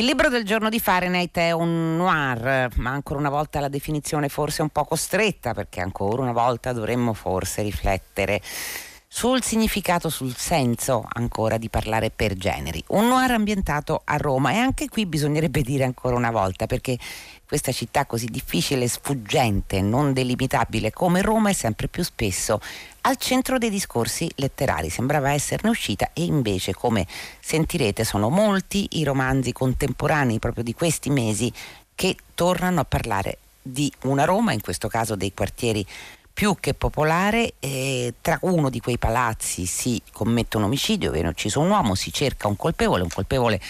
Il libro del giorno di Fahrenheit è un noir, ma ancora una volta la definizione forse è un po' costretta perché ancora una volta dovremmo forse riflettere sul significato, sul senso ancora di parlare per generi. Un noir ambientato a Roma e anche qui bisognerebbe dire ancora una volta perché questa città così difficile, sfuggente, non delimitabile come Roma è sempre più spesso al centro dei discorsi letterari. Sembrava esserne uscita e invece, come sentirete, sono molti i romanzi contemporanei proprio di questi mesi che tornano a parlare di una Roma, in questo caso dei quartieri più che popolare, eh, tra uno di quei palazzi si commette un omicidio, viene ucciso un uomo, si cerca un colpevole, un colpevole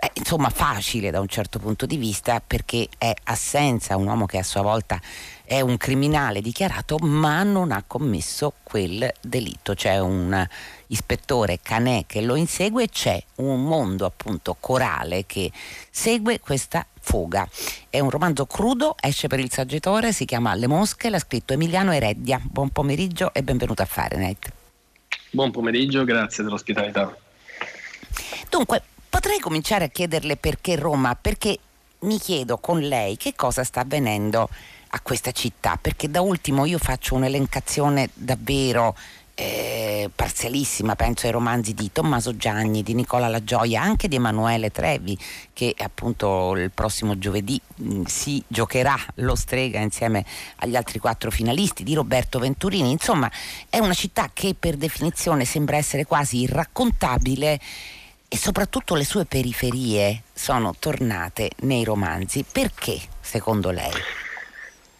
Beh, insomma facile da un certo punto di vista perché è assenza un uomo che a sua volta è un criminale dichiarato ma non ha commesso quel delitto. C'è un ispettore Canè che lo insegue e c'è un mondo appunto corale che segue questa fuga. È un romanzo crudo, esce per il saggiatore, si chiama Le mosche, l'ha scritto Emiliano Ereddia. Buon pomeriggio e benvenuto a Fahrenheit. Buon pomeriggio, grazie dell'ospitalità. Dunque, Potrei cominciare a chiederle perché Roma, perché mi chiedo con lei che cosa sta avvenendo a questa città, perché da ultimo io faccio un'elencazione davvero eh, parzialissima, penso ai romanzi di Tommaso Gianni, di Nicola La Gioia, anche di Emanuele Trevi, che appunto il prossimo giovedì mh, mm, si giocherà lo strega insieme agli altri quattro finalisti, di Roberto Venturini. Insomma, è una città che per definizione sembra essere quasi irraccontabile e soprattutto le sue periferie sono tornate nei romanzi. Perché, secondo lei?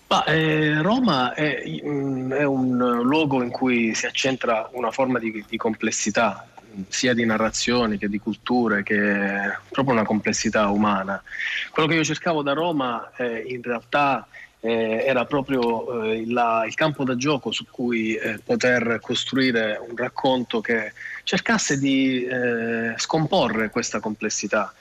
Ma, eh, Roma è, mm, è, un luogo in cui si accentra una forma di, di, complessità, sia di narrazioni che di culture, che è proprio una complessità umana. Quello che io cercavo da Roma eh, in realtà eh, era proprio eh, la, il campo da gioco su cui eh, poter costruire un racconto che cercasse di eh, scomporre questa complessità.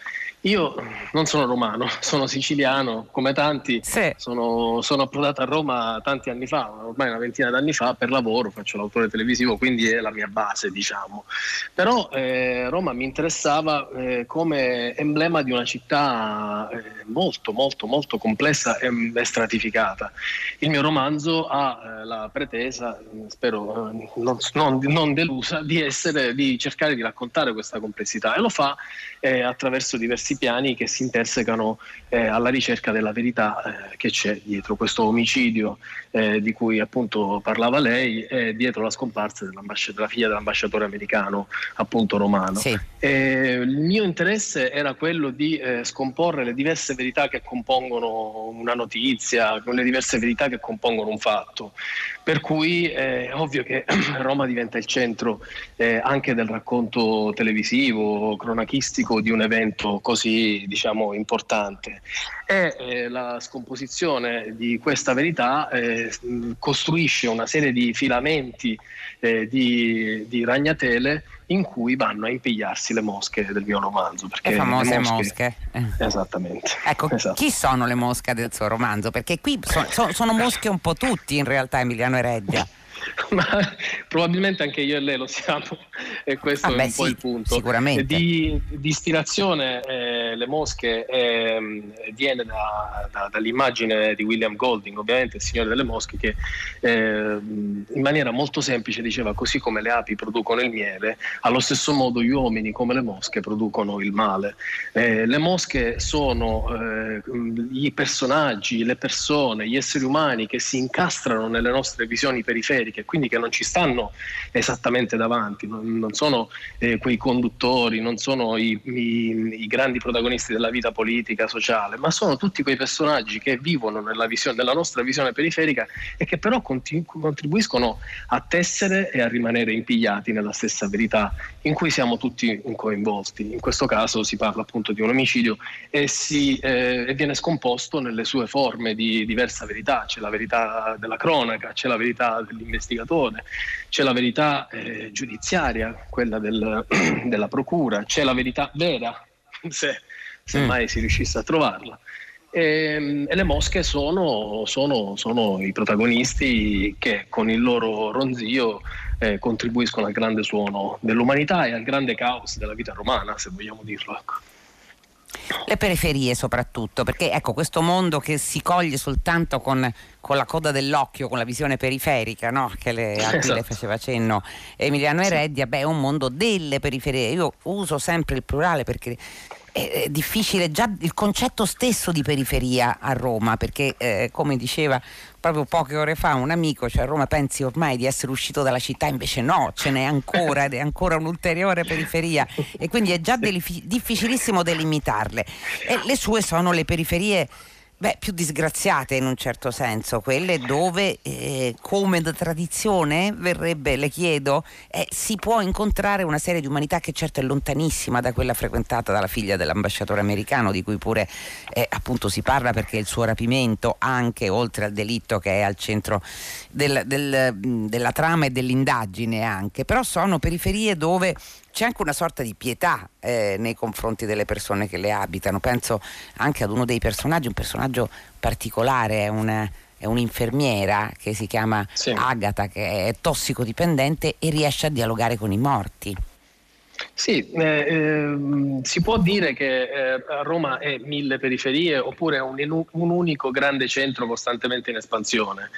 Io non sono romano, sono siciliano, come tanti, sì. sono, sono, approdato a Roma tanti anni fa, ormai una ventina d'anni fa, per lavoro, faccio l'autore televisivo, quindi è la mia base, diciamo. Però eh, Roma mi interessava eh, come emblema di una città eh, molto, molto, molto complessa e, e, stratificata. Il mio romanzo ha eh, la pretesa, spero eh, non, non, non, delusa, di, essere, di cercare di raccontare questa complessità e lo fa eh, attraverso diversi diversi piani che si intersecano eh, alla ricerca della verità eh, che c'è dietro questo omicidio eh, di cui appunto parlava lei dietro la scomparsa della figlia dell'ambasciatore americano appunto romano. Sì. il mio interesse era quello di eh, scomporre le diverse verità che compongono una notizia, le diverse verità che compongono un fatto. Per cui è ovvio che Roma diventa il centro eh, anche del racconto televisivo, cronachistico di un evento così diciamo, importante. E eh, la scomposizione di questa verità eh, costruisce una serie di filamenti eh, di, di ragnatele in cui vanno a impigliarsi le mosche del mio romanzo. Le famose le mosche. mosche. Esattamente. Ecco, esatto. chi sono le mosche del suo romanzo? Perché qui so, so, sono mosche un po' tutti in realtà, Emiliano Ereddia. ma probabilmente anche io e lei lo siamo e questo ah, è beh, un po' il punto. Sicuramente. Di, di ispirazione eh, Le Mosche eh, viene da, da, dall'immagine di William Golding, ovviamente il Signore delle Mosche, che eh, in maniera molto semplice diceva così come le api producono il miele, allo stesso modo gli uomini come le mosche producono il male. Eh, le mosche sono eh, i personaggi, le persone, gli esseri umani che si incastrano nelle nostre visioni periferiche politiche, quindi che non ci stanno esattamente davanti, non, non sono eh, quei conduttori, non sono i, i, i, grandi protagonisti della vita politica, sociale, ma sono tutti quei personaggi che vivono nella, visione, nella nostra visione periferica e che però continu- contribuiscono a tessere e a rimanere impigliati nella stessa verità in cui siamo tutti coinvolti. In questo caso si parla appunto di un omicidio e, si, eh, e viene scomposto nelle sue forme di diversa verità, c'è la verità della cronaca, c'è la verità dell'investigazione investigatore, c'è la verità eh, giudiziaria, quella del, della procura, c'è la verità vera, se, se mm. mai si riuscisse a trovarla. E, ehm, e le mosche sono, sono, sono, i protagonisti che con il loro ronzio eh, contribuiscono al grande suono dell'umanità e al grande caos della vita romana, se vogliamo dirlo. Ecco. Le periferie soprattutto, perché ecco questo mondo che si coglie soltanto con, con la coda dell'occhio, con la visione periferica, no? che le, a cui esatto. le faceva cenno Emiliano Ereddia, beh, è un mondo delle periferie. Io uso sempre il plurale perché è difficile già il concetto stesso di periferia a Roma, perché eh, come diceva proprio poche ore fa un amico, cioè a Roma pensi ormai di essere uscito dalla città, invece no, ce n'è ancora ed è ancora un'ulteriore periferia e quindi è già difficilissimo delimitarle. E le sue sono le periferie Beh, più disgraziate in un certo senso, quelle dove eh, come da tradizione verrebbe, le chiedo, eh, si può incontrare una serie di umanità che certo è lontanissima da quella frequentata dalla figlia dell'ambasciatore americano, di cui pure eh, appunto si parla perché il suo rapimento, anche oltre al delitto che è al centro del, del, della trama e dell'indagine anche, però sono periferie dove c'è anche una sorta di pietà eh, nei confronti delle persone che le abitano. Penso anche ad uno dei personaggi, un personaggio particolare, è, una, è un'infermiera che si chiama sì. Agata, che è tossicodipendente e riesce a dialogare con i morti. Sì, eh, eh, si può dire che eh, Roma è mille periferie oppure è un, un, unico grande centro costantemente in espansione.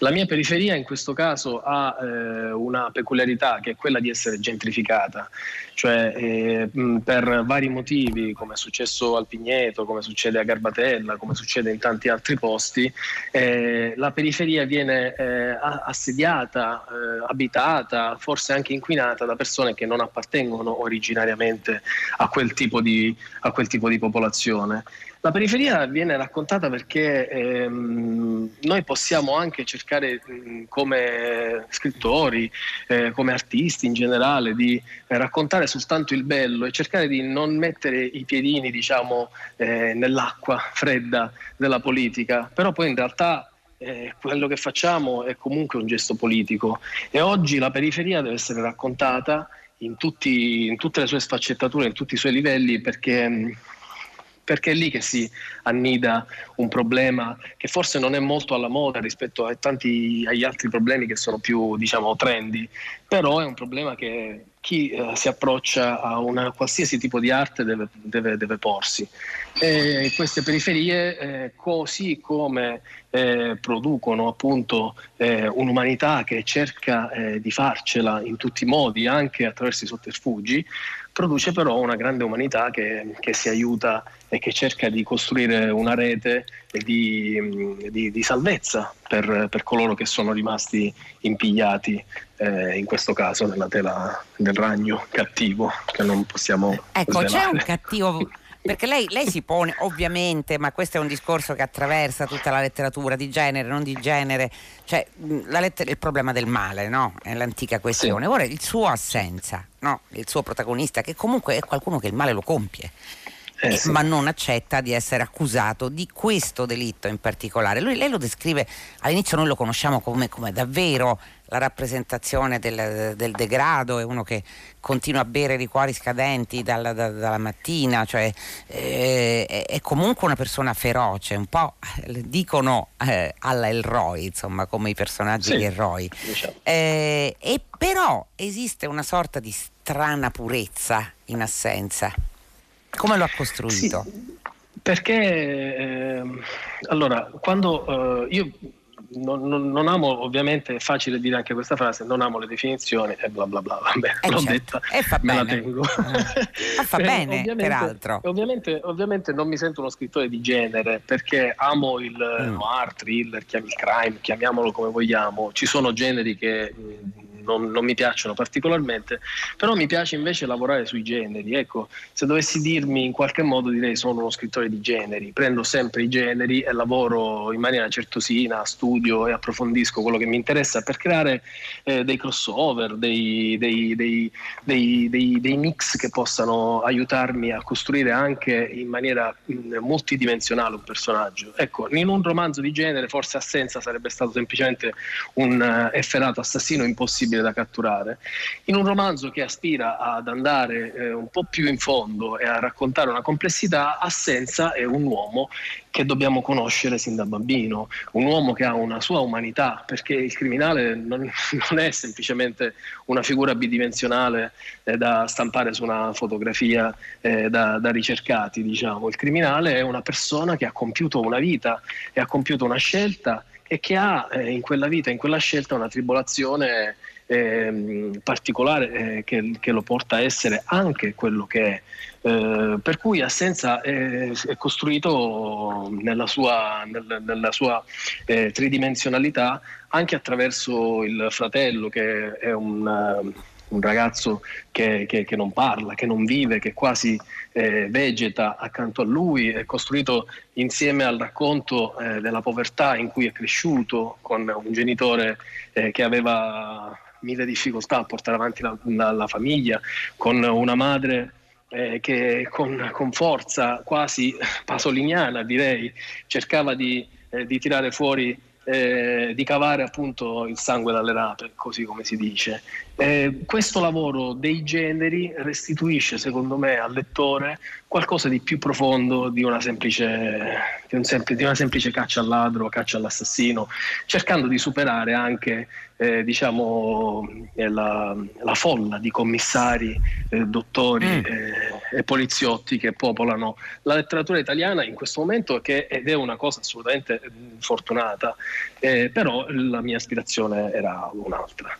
La mia periferia in questo caso ha eh, una peculiarità che è quella di essere gentrificata, cioè eh, per vari motivi, come è successo al Pigneto, come succede a Garbatella, come succede in tanti altri posti, eh, la periferia viene assediata, abitata, forse anche inquinata da persone che non appartengono originariamente a quel tipo di, quel tipo di popolazione. La periferia viene raccontata perché ehm, noi possiamo anche cercare mh, come scrittori, eh, come artisti in generale, di eh, raccontare soltanto il bello e cercare di non mettere i piedini diciamo, eh, nell'acqua fredda della politica, però poi in realtà eh, quello che facciamo è comunque un gesto politico e oggi la periferia deve essere raccontata in, tutti, in, tutte le sue sfaccettature, in tutti i suoi livelli, perché, perché, è lì che si annida un problema che forse non è molto alla moda rispetto tanti, agli altri problemi che sono più diciamo, trendy, però è un problema che chi eh, si approccia a una qualsiasi tipo di arte deve, deve, deve porsi. E queste periferie, eh, così come eh, producono appunto eh, un'umanità che cerca eh, di farcela in tutti i modi, anche attraverso i sotterfugi, produce però una grande umanità che, che si aiuta e che cerca di costruire una rete di, di, di salvezza per, per, coloro che sono rimasti impigliati, eh, in questo caso nella tela del ragno cattivo, che non possiamo... Ecco, svelare. c'è un cattivo perché lei, lei, si pone ovviamente, ma questo è un discorso che attraversa tutta la letteratura di genere, non di genere, cioè lettera, il problema del male, no? È l'antica questione. Sì. Ora il suo assenza, no? Il suo protagonista, che comunque è qualcuno che il male lo compie. Eh, sì. ma non accetta di essere accusato di questo delitto in particolare. Lui, lei lo descrive, all'inizio noi lo conosciamo come, come davvero la rappresentazione del, del, degrado, è uno che continua a bere liquori scadenti dalla, da, dalla mattina, cioè eh, è, comunque una persona feroce, un po' dicono eh, alla Elroy, insomma, come i personaggi sì, di Elroy. Diciamo. Eh, e però esiste una sorta di strana purezza in assenza. Come lo ha costruito? Sì, perché eh, allora, quando eh, io non, non, non, amo, ovviamente è facile dire anche questa frase, non amo le definizioni e bla bla bla, vabbè, eh l'ho certo. detta, e fa me bene. la tengo. Eh. fa bene, ovviamente, peraltro. Ovviamente, ovviamente, non mi sento uno scrittore di genere perché amo il mm. noir, thriller, chiami il crime, chiamiamolo come vogliamo, ci sono generi che non, non, mi piacciono particolarmente, però mi piace invece lavorare sui generi. Ecco, se dovessi dirmi in qualche modo direi sono uno scrittore di generi, prendo sempre i generi e lavoro in maniera certosina, studio e approfondisco quello che mi interessa per creare eh, dei crossover, dei, dei, dei, dei, mix che possano aiutarmi a costruire anche in maniera mh, multidimensionale un personaggio. Ecco, in un romanzo di genere forse Assenza sarebbe stato semplicemente un uh, efferato assassino impossibile impossibile da catturare. In un romanzo che aspira ad andare eh, un po' più in fondo e a raccontare una complessità, Assenza è un uomo che dobbiamo conoscere sin da bambino, un uomo che ha una sua umanità, perché il criminale non, non è semplicemente una figura bidimensionale eh, da stampare su una fotografia eh, da, da, ricercati, diciamo. il criminale è una persona che ha compiuto una vita e ha compiuto una scelta e che ha eh, in quella vita, in quella scelta una tribolazione eh, particolare eh, che, che, lo porta a essere anche quello che è. Eh, per cui Assenza è, è costruito nella sua, nel, nella sua eh, tridimensionalità anche attraverso il fratello che è un un ragazzo che, che, che, non parla, che non vive, che quasi eh, vegeta accanto a lui, è costruito insieme al racconto eh, della povertà in cui è cresciuto, con un genitore eh, che aveva mille difficoltà a portare avanti la, la, la famiglia, con una madre eh, che con, con, forza quasi pasoliniana direi cercava di, eh, di tirare fuori eh, di cavare appunto il sangue dalle rape, così come si dice. Eh, questo lavoro dei generi restituisce, secondo me, al lettore qualcosa di più profondo di una semplice, di un sempl- di una semplice caccia al ladro, caccia all'assassino, cercando di superare anche eh, diciamo, eh, la, la, folla di commissari, eh, dottori mm. e poliziotti che popolano la letteratura italiana in questo momento che, ed è una cosa assolutamente fortunata, eh, però la mia aspirazione era un'altra.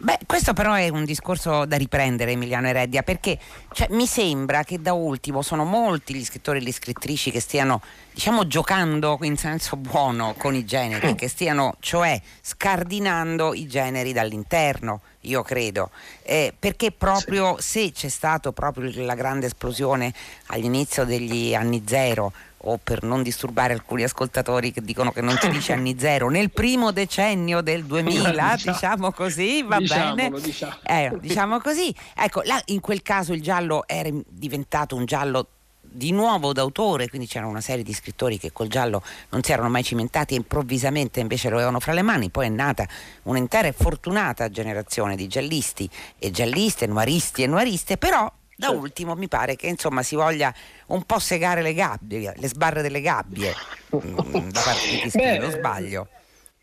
Beh, questo però è un discorso da riprendere, Emiliano Ereddia, perché cioè, mi sembra che da ultimo sono molti gli scrittori e le scrittrici che stiano, diciamo, giocando in senso buono con i generi, che stiano, cioè, scardinando i generi dall'interno, io credo, eh, perché proprio se c'è stata proprio la grande esplosione all'inizio degli anni zero, o per non disturbare alcuni ascoltatori che dicono che non si dice anni zero, nel primo decennio del 2000, diciamo, diciamo così, va bene, diciamo. Eh, diciamo così, ecco, là in quel caso il giallo era diventato un giallo di nuovo d'autore, quindi c'era una serie di scrittori che col giallo non si erano mai cimentati e improvvisamente invece lo avevano fra le mani, poi è nata un'intera e fortunata generazione di giallisti e gialliste, noiristi e noiriste, però da ultimo mi pare che insomma si voglia un po' segare le gabbie, le sbarre delle gabbie mm, da parte di chi scrive, lo sbaglio.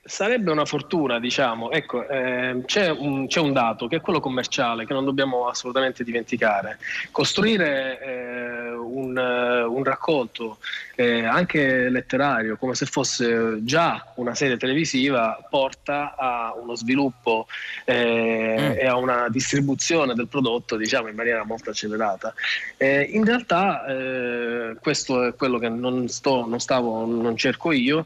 Sarebbe una fortuna, diciamo. Ecco, eh, c'è, un, c'è, un, dato che è quello commerciale che non dobbiamo assolutamente dimenticare. Costruire eh, un, un, racconto eh, anche letterario, come se fosse già una serie televisiva, porta a uno sviluppo eh, mm. e a una distribuzione del prodotto, diciamo, in maniera molto accelerata. Eh, in realtà eh, questo è quello che non, sto, non, stavo, non cerco io,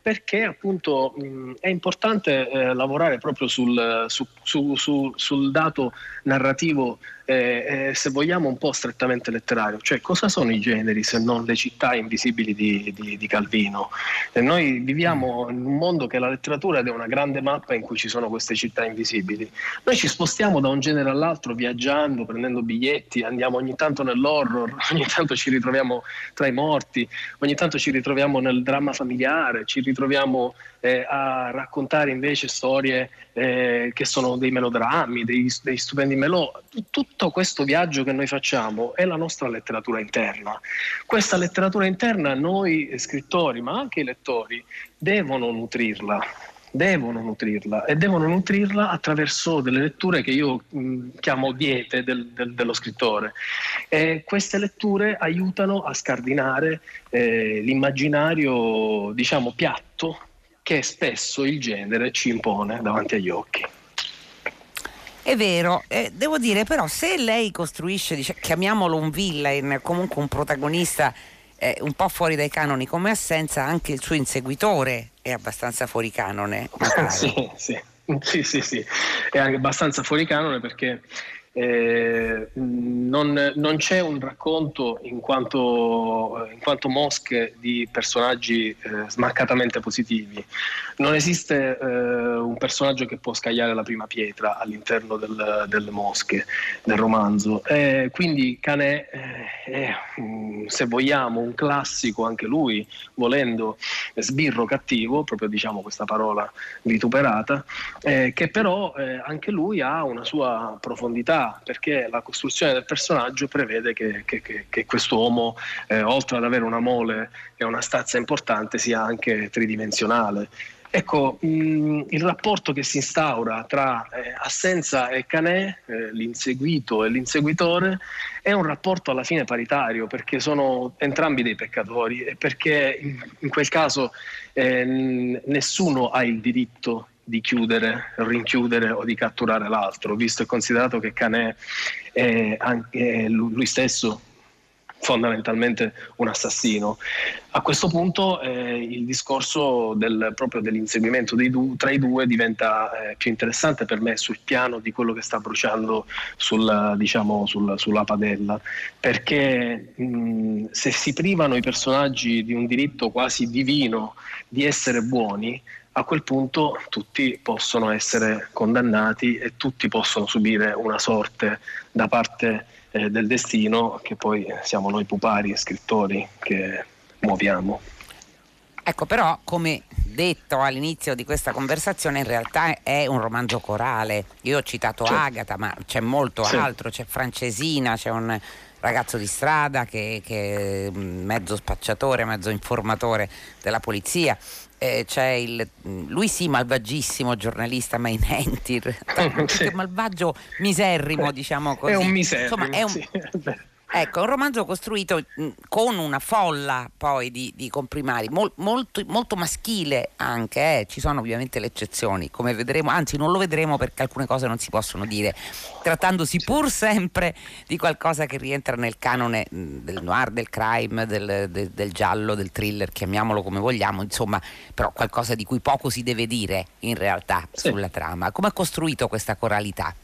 perché appunto mh, è importante eh, lavorare proprio sul, su, su, su, sul dato narrativo eh, eh, se vogliamo un po' strettamente letterario, cioè cosa sono i generi se non le città invisibili di, di, di Calvino? E noi viviamo in un mondo che la letteratura è una grande mappa in cui ci sono queste città invisibili. Noi ci spostiamo da un genere all'altro viaggiando, prendendo biglietti, andiamo ogni tanto nell'horror, ogni tanto ci ritroviamo tra i morti, ogni tanto ci ritroviamo nel dramma familiare, ci ritroviamo eh, a raccontare invece storie eh, che sono dei melodrammi, dei, dei stupendi melò. Tutto questo viaggio che noi facciamo è la nostra letteratura interna. Questa letteratura interna noi scrittori, ma anche i lettori, devono nutrirla devono nutrirla e devono nutrirla attraverso delle letture che io mh, chiamo diete del, del, dello scrittore. E queste letture aiutano a scardinare eh, l'immaginario, diciamo, piatto che spesso il genere ci impone davanti agli occhi. È vero, eh, devo dire però se lei costruisce, dice, chiamiamolo un villain, comunque un protagonista eh, un po' fuori dai canoni come assenza, anche il suo inseguitore è abbastanza fuori canone. sì, sì, sì, sì, sì, è anche abbastanza fuori canone perché eh, non, non, c'è un racconto in quanto, in quanto mosche di personaggi eh, smarcatamente positivi. Non esiste eh, un personaggio che può scagliare la prima pietra all'interno del, delle mosche del romanzo. quindi Canè eh, è, se vogliamo, un classico anche lui, volendo sbirro cattivo, proprio diciamo questa parola vituperata, eh, che però eh, anche lui ha una sua profondità perché la costruzione del personaggio prevede che, che, che, che quest'uomo, eh, oltre ad avere una mole e una stazza importante, sia anche tridimensionale. Ecco, mh, il rapporto che si instaura tra eh, Assenza e Canè, eh, l'inseguito e l'inseguitore, è un rapporto alla fine paritario perché sono entrambi dei peccatori e perché in, in quel caso eh, nessuno ha il diritto di chiudere, rinchiudere o di catturare l'altro, visto e considerato che Canè è, anche, lui stesso fondamentalmente un assassino. A questo punto eh, il discorso del, proprio dell'inseguimento du- tra i due diventa eh, più interessante per me sul piano di quello che sta bruciando sul, diciamo, sul, sulla padella, perché mh, se si privano i personaggi di un diritto quasi divino di essere buoni, a quel punto tutti possono essere condannati e tutti possono subire una sorte da parte eh, del destino che poi siamo noi pupari e scrittori che muoviamo. Ecco, però, come detto all'inizio di questa conversazione, in realtà è un romanzo corale. Io ho citato certo. Agatha, ma c'è molto sì. altro, c'è Francesina, c'è un ragazzo di strada che, che è mezzo spacciatore, mezzo informatore della polizia, eh, c'è il, lui sì malvagissimo giornalista ma in Entir sì. malvagio miserrimo diciamo così è un miserrimo Insomma, è un, sì. Ecco, un romanzo costruito con una folla poi di, di comprimari, mol, molto, molto, maschile anche, eh. ci sono ovviamente le eccezioni, come vedremo, anzi non lo vedremo perché alcune cose non si possono dire, trattandosi pur sempre di qualcosa che rientra nel canone del noir, del crime, del, del, del giallo, del thriller, chiamiamolo come vogliamo, insomma, però qualcosa di cui poco si deve dire in realtà sì. sulla trama. Come ha costruito questa coralità?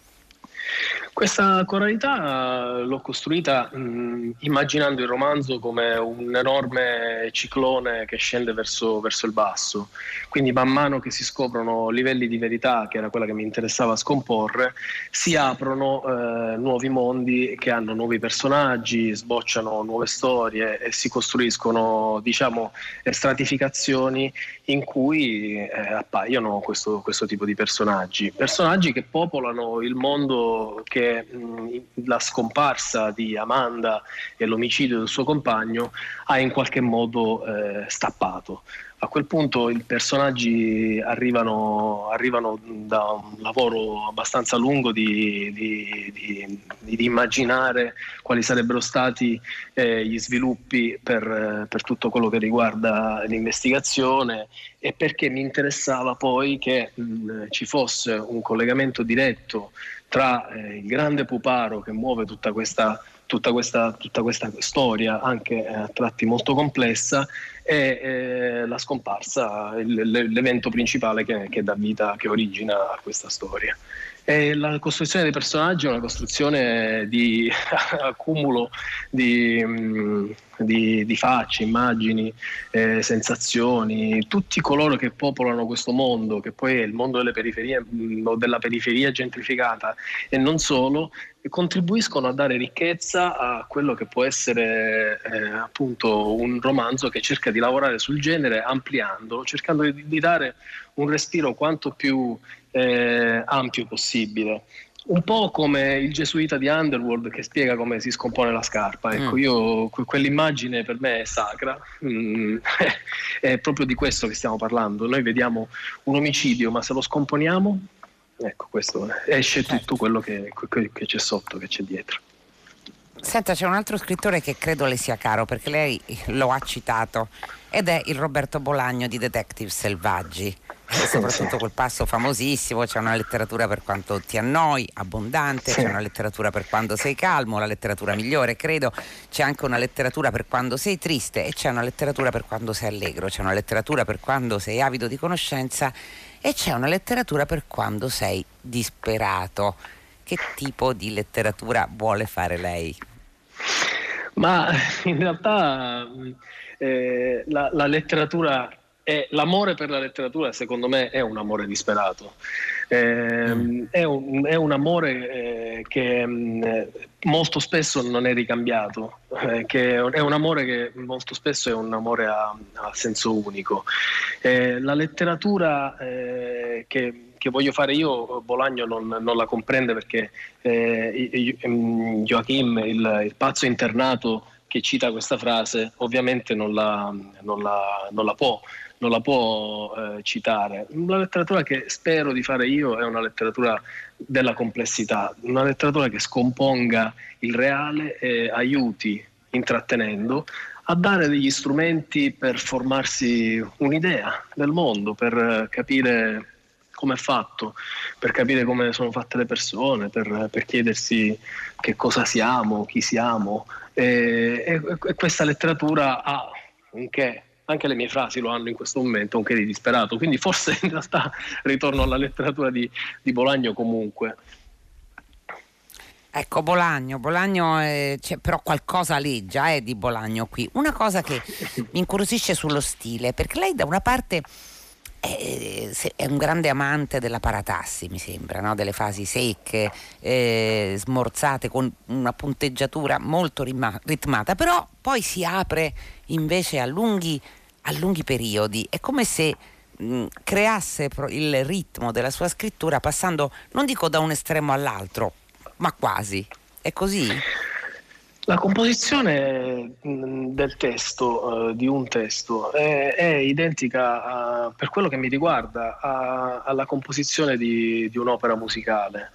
Questa coralità l'ho costruita mh, immaginando il romanzo come un enorme ciclone che scende verso, verso, il basso. Quindi man mano che si scoprono livelli di verità, che era quella che mi interessava scomporre, si aprono eh, nuovi mondi che hanno nuovi personaggi, sbocciano nuove storie e si costruiscono diciamo, stratificazioni in cui eh, appaiono questo, questo tipo di personaggi. Personaggi che popolano il mondo che mh, la scomparsa di Amanda e l'omicidio del suo compagno ha in qualche modo eh, stappato. A quel punto i personaggi arrivano, arrivano da un lavoro abbastanza lungo di, di, di, di immaginare quali sarebbero stati eh, gli sviluppi per, per tutto quello che riguarda l'investigazione e perché mi interessava poi che mh, ci fosse un collegamento diretto tra eh, il grande puparo che muove tutta questa, tutta questa, tutta questa storia, anche eh, a tratti molto complessa, e eh, la scomparsa, l'evento principale che, che dà vita, che origina questa storia. E la costruzione dei personaggi è una costruzione di accumulo di, mm, di, di facce, immagini, eh, sensazioni, tutti coloro che popolano questo mondo, che poi è il mondo delle periferie mm, o della periferia gentrificata e non solo, contribuiscono a dare ricchezza a quello che può essere eh, appunto un romanzo che cerca di lavorare sul genere ampliandolo, cercando di, di dare un respiro quanto più eh, ampio possibile. Un po' come il gesuita di Underworld che spiega come si scompone la scarpa. Ecco, mm. io quell'immagine per me è sacra, mm, è proprio di questo che stiamo parlando. Noi vediamo un omicidio, ma se lo scomponiamo, ecco, questo esce certo. tutto quello che, che c'è sotto, che c'è dietro. Senta, c'è un altro scrittore che credo le sia caro perché lei lo ha citato ed è il Roberto Bolagno di Detective Selvaggi e soprattutto quel passo famosissimo, c'è una letteratura per quanto ti annoi, abbondante, c'è una letteratura per quando sei calmo, la letteratura migliore, credo, c'è anche una letteratura per quando sei triste e c'è una letteratura per quando sei allegro, c'è una letteratura per quando sei avido di conoscenza e c'è una letteratura per quando sei disperato. che tipo di letteratura vuole fare lei? Ma in realtà eh, la, la letteratura e l'amore per la letteratura, secondo me, è un amore disperato. Eh, mm. è, un, è, un, amore eh, che mh, mm, molto spesso non è ricambiato, eh, che è un amore che molto spesso è un amore a, a senso unico. Eh, la letteratura eh, che, che, voglio fare io, Bolagno non, non la comprende perché eh, Joachim, il, il pazzo internato, che cita questa frase ovviamente non la, non la, non la può non la può eh, citare. La letteratura che spero di fare io è una letteratura della complessità, una letteratura che scomponga il reale e aiuti, intrattenendo, a dare degli strumenti per formarsi un'idea del mondo, per capire come è fatto, per capire come sono fatte le persone, per, per chiedersi che cosa siamo, chi siamo. E, e, e questa letteratura ha un che anche le mie frasi lo hanno in questo momento, un che di disperato, quindi forse in realtà ritorno alla letteratura di, di Bolagno comunque. Ecco, Bolagno, Bolagno eh, c'è però qualcosa leggia eh, di Bolagno qui. Una cosa che mi incuriosisce sullo stile, perché lei da una parte è, è un grande amante della paratassi, mi sembra, no? delle fasi secche, eh, smorzate, con una punteggiatura molto ritmata, però poi si apre invece a lunghi, a lunghi periodi. È come se mh, creasse il ritmo della sua scrittura passando, non dico da un estremo all'altro, ma quasi. È così? La composizione del testo, uh, di un testo, è, è identica, a, per quello che mi riguarda, a, alla composizione di, di un'opera musicale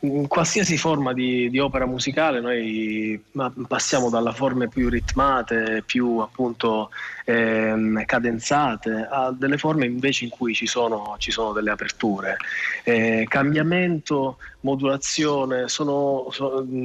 in qualsiasi forma di, di, opera musicale noi passiamo dalle forme più ritmate, più appunto ehm, cadenzate, a delle forme invece in cui ci sono, ci sono delle aperture. Eh, cambiamento, modulazione, sono,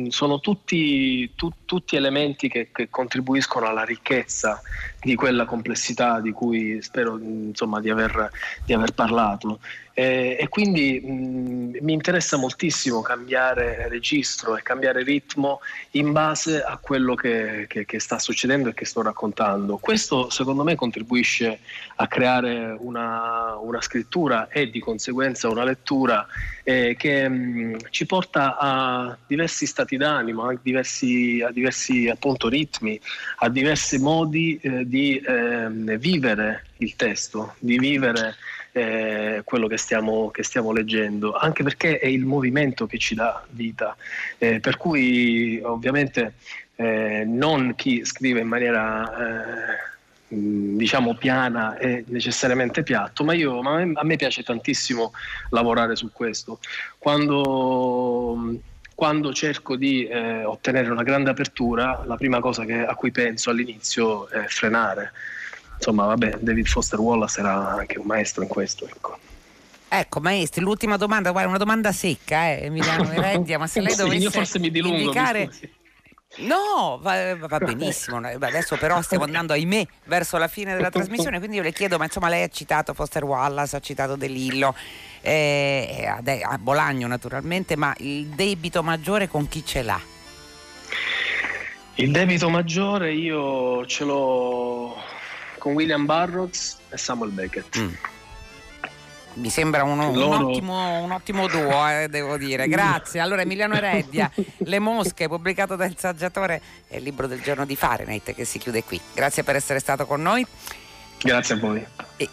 sono tutti, tu, tutti, elementi che, che, contribuiscono alla ricchezza di quella complessità di cui spero insomma, di, aver, di aver parlato. Eh, e quindi mh, mi interessa moltissimo cambiare registro e cambiare ritmo in base a quello che, che, che, sta succedendo e che sto raccontando. Questo secondo me contribuisce a creare una, una scrittura e di conseguenza una lettura eh, che mh, ci porta a diversi stati d'animo, a diversi, a diversi appunto, ritmi, a diversi modi eh, di ehm, vivere il testo, di vivere eh, quello che stiamo, che stiamo, leggendo, anche perché è il movimento che ci dà vita, eh, per cui ovviamente eh, non chi scrive in maniera eh, diciamo piana e necessariamente piatto, ma, io, ma a me piace tantissimo lavorare su questo. Quando, quando cerco di eh, ottenere una grande apertura, la prima cosa che, a cui penso all'inizio è frenare insomma, vabbè, David Foster Wallace era anche un maestro in questo. Ecco. Ecco, maestri, l'ultima domanda, guarda, una domanda secca, eh, Emiliano Erendia, ma se lei dovesse sì, io forse mi dilungo, indicare... No, va, va benissimo. Adesso però stiamo andando, ahimè, verso la fine della trasmissione, quindi io le chiedo, ma insomma lei ha citato Foster Wallace, ha citato De Lillo, eh, a Bolagno naturalmente, ma il debito maggiore con chi ce l'ha? Il debito maggiore io ce l'ho con William Burroughs e Samuel Beckett. Mm. Mi sembra Loro... un, ottimo, un, ottimo, duo, eh, devo dire. Grazie. Allora, Emiliano Eredia, Le Mosche, pubblicato dal Saggiatore, è il libro del giorno di Fahrenheit che si chiude qui. Grazie per essere stato con noi. Grazie a voi. E,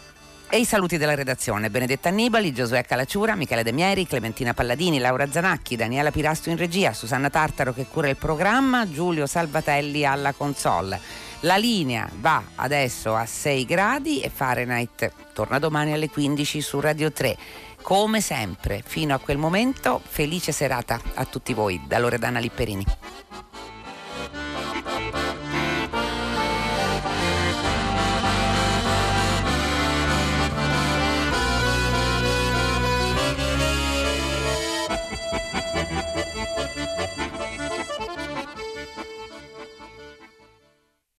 e i saluti della redazione: Benedetta Annibali, Giosuè Calacciura, Michele De Mieri, Clementina Palladini, Laura Zanacchi, Daniela Pirasto in regia, Susanna Tartaro che cura il programma, Giulio Salvatelli alla console. La linea va adesso a 6 gradi e Fahrenheit torna domani alle 15 su Radio 3. Come sempre, fino a quel momento, felice serata a tutti voi da Loredana Lipperini.